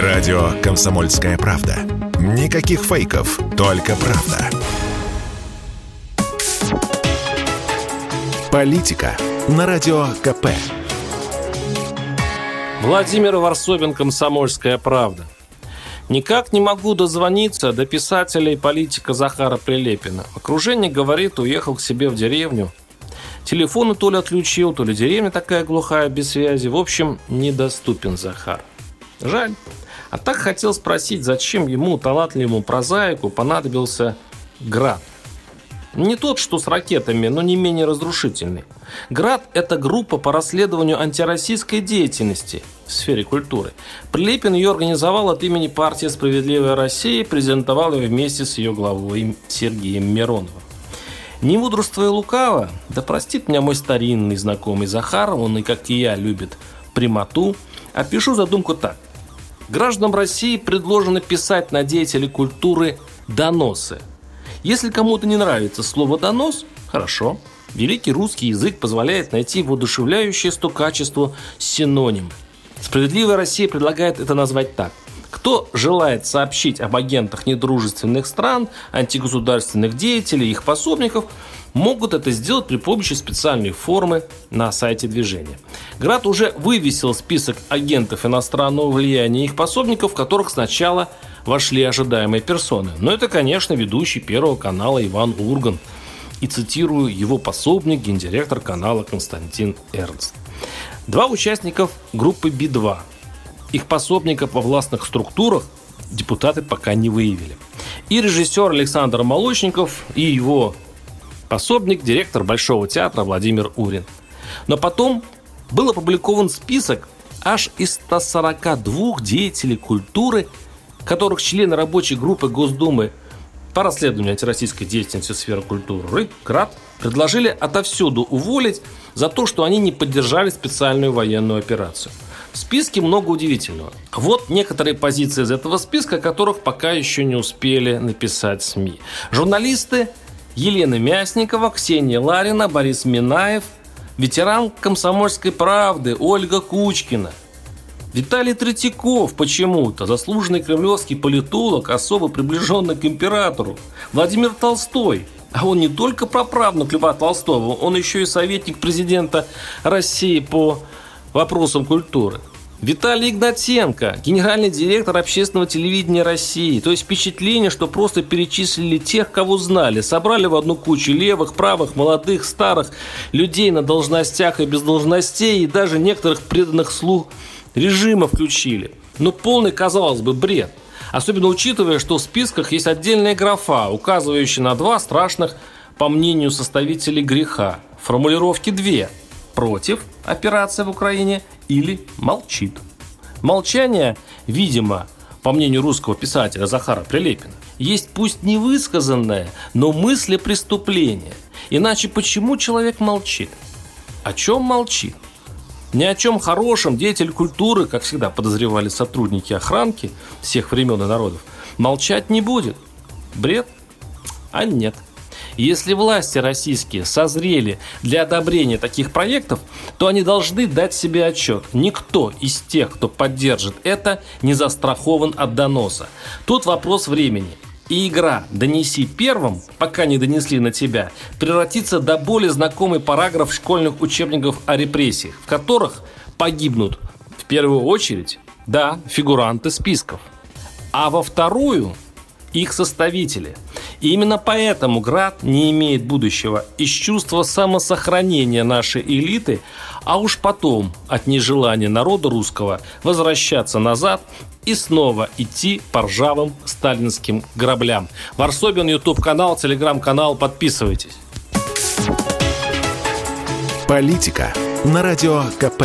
Радио «Комсомольская правда». Никаких фейков, только правда. Политика на Радио КП. Владимир Варсобин, «Комсомольская правда». Никак не могу дозвониться до писателя и политика Захара Прилепина. Окружение говорит, уехал к себе в деревню. Телефоны то ли отключил, то ли деревня такая глухая, без связи. В общем, недоступен Захар. Жаль. А так хотел спросить, зачем ему, талантливому прозаику, понадобился град. Не тот, что с ракетами, но не менее разрушительный. «Град» – это группа по расследованию антироссийской деятельности в сфере культуры. Прилепин ее организовал от имени партии «Справедливая Россия» и презентовал ее вместе с ее главой Сергеем Мироновым. Не мудрство и лукаво, да простит меня мой старинный знакомый Захар, он и, как и я, любит прямоту, опишу задумку так. Гражданам России предложено писать на деятелей культуры доносы – если кому-то не нравится слово «донос», хорошо. Великий русский язык позволяет найти воодушевляющее сто качество синоним. Справедливая Россия предлагает это назвать так. Кто желает сообщить об агентах недружественных стран, антигосударственных деятелей, их пособников, могут это сделать при помощи специальной формы на сайте движения. Град уже вывесил список агентов иностранного влияния и их пособников, в которых сначала вошли ожидаемые персоны. Но это, конечно, ведущий Первого канала Иван Урган. И цитирую его пособник, гендиректор канала Константин Эрнст. Два участников группы Би-2. Их пособников во властных структурах депутаты пока не выявили. И режиссер Александр Молочников, и его пособник, директор Большого театра Владимир Урин. Но потом был опубликован список аж из 142 деятелей культуры – которых члены рабочей группы Госдумы по расследованию антироссийской деятельности в сфере культуры КРАТ предложили отовсюду уволить за то, что они не поддержали специальную военную операцию. В списке много удивительного. Вот некоторые позиции из этого списка, которых пока еще не успели написать СМИ. Журналисты Елена Мясникова, Ксения Ларина, Борис Минаев, ветеран комсомольской правды Ольга Кучкина – Виталий Третьяков почему-то, заслуженный кремлевский политолог, особо приближенный к императору. Владимир Толстой, а он не только праправнук Льва Толстого, он еще и советник президента России по вопросам культуры. Виталий Игнатенко, генеральный директор общественного телевидения России. То есть впечатление, что просто перечислили тех, кого знали. Собрали в одну кучу левых, правых, молодых, старых людей на должностях и без должностей, и даже некоторых преданных слух режима включили. Ну, полный, казалось бы, бред. Особенно учитывая, что в списках есть отдельная графа, указывающая на два страшных, по мнению составителей греха. Формулировки две. Против операции в Украине или молчит. Молчание, видимо, по мнению русского писателя Захара Прилепина, есть пусть не высказанное, но мысли преступления. Иначе почему человек молчит? О чем молчит? Ни о чем хорошем деятель культуры, как всегда подозревали сотрудники охранки всех времен и народов, молчать не будет. Бред? А нет. Если власти российские созрели для одобрения таких проектов, то они должны дать себе отчет. Никто из тех, кто поддержит это, не застрахован от доноса. Тут вопрос времени – и игра «Донеси первым», пока не донесли на тебя, превратится до более знакомый параграф школьных учебников о репрессиях, в которых погибнут в первую очередь, да, фигуранты списков, а во вторую их составители. И именно поэтому Град не имеет будущего из чувства самосохранения нашей элиты, а уж потом от нежелания народа русского возвращаться назад и снова идти по ржавым сталинским граблям. Варсобин, YouTube-канал, телеграм-канал, подписывайтесь. Политика на Радио КП.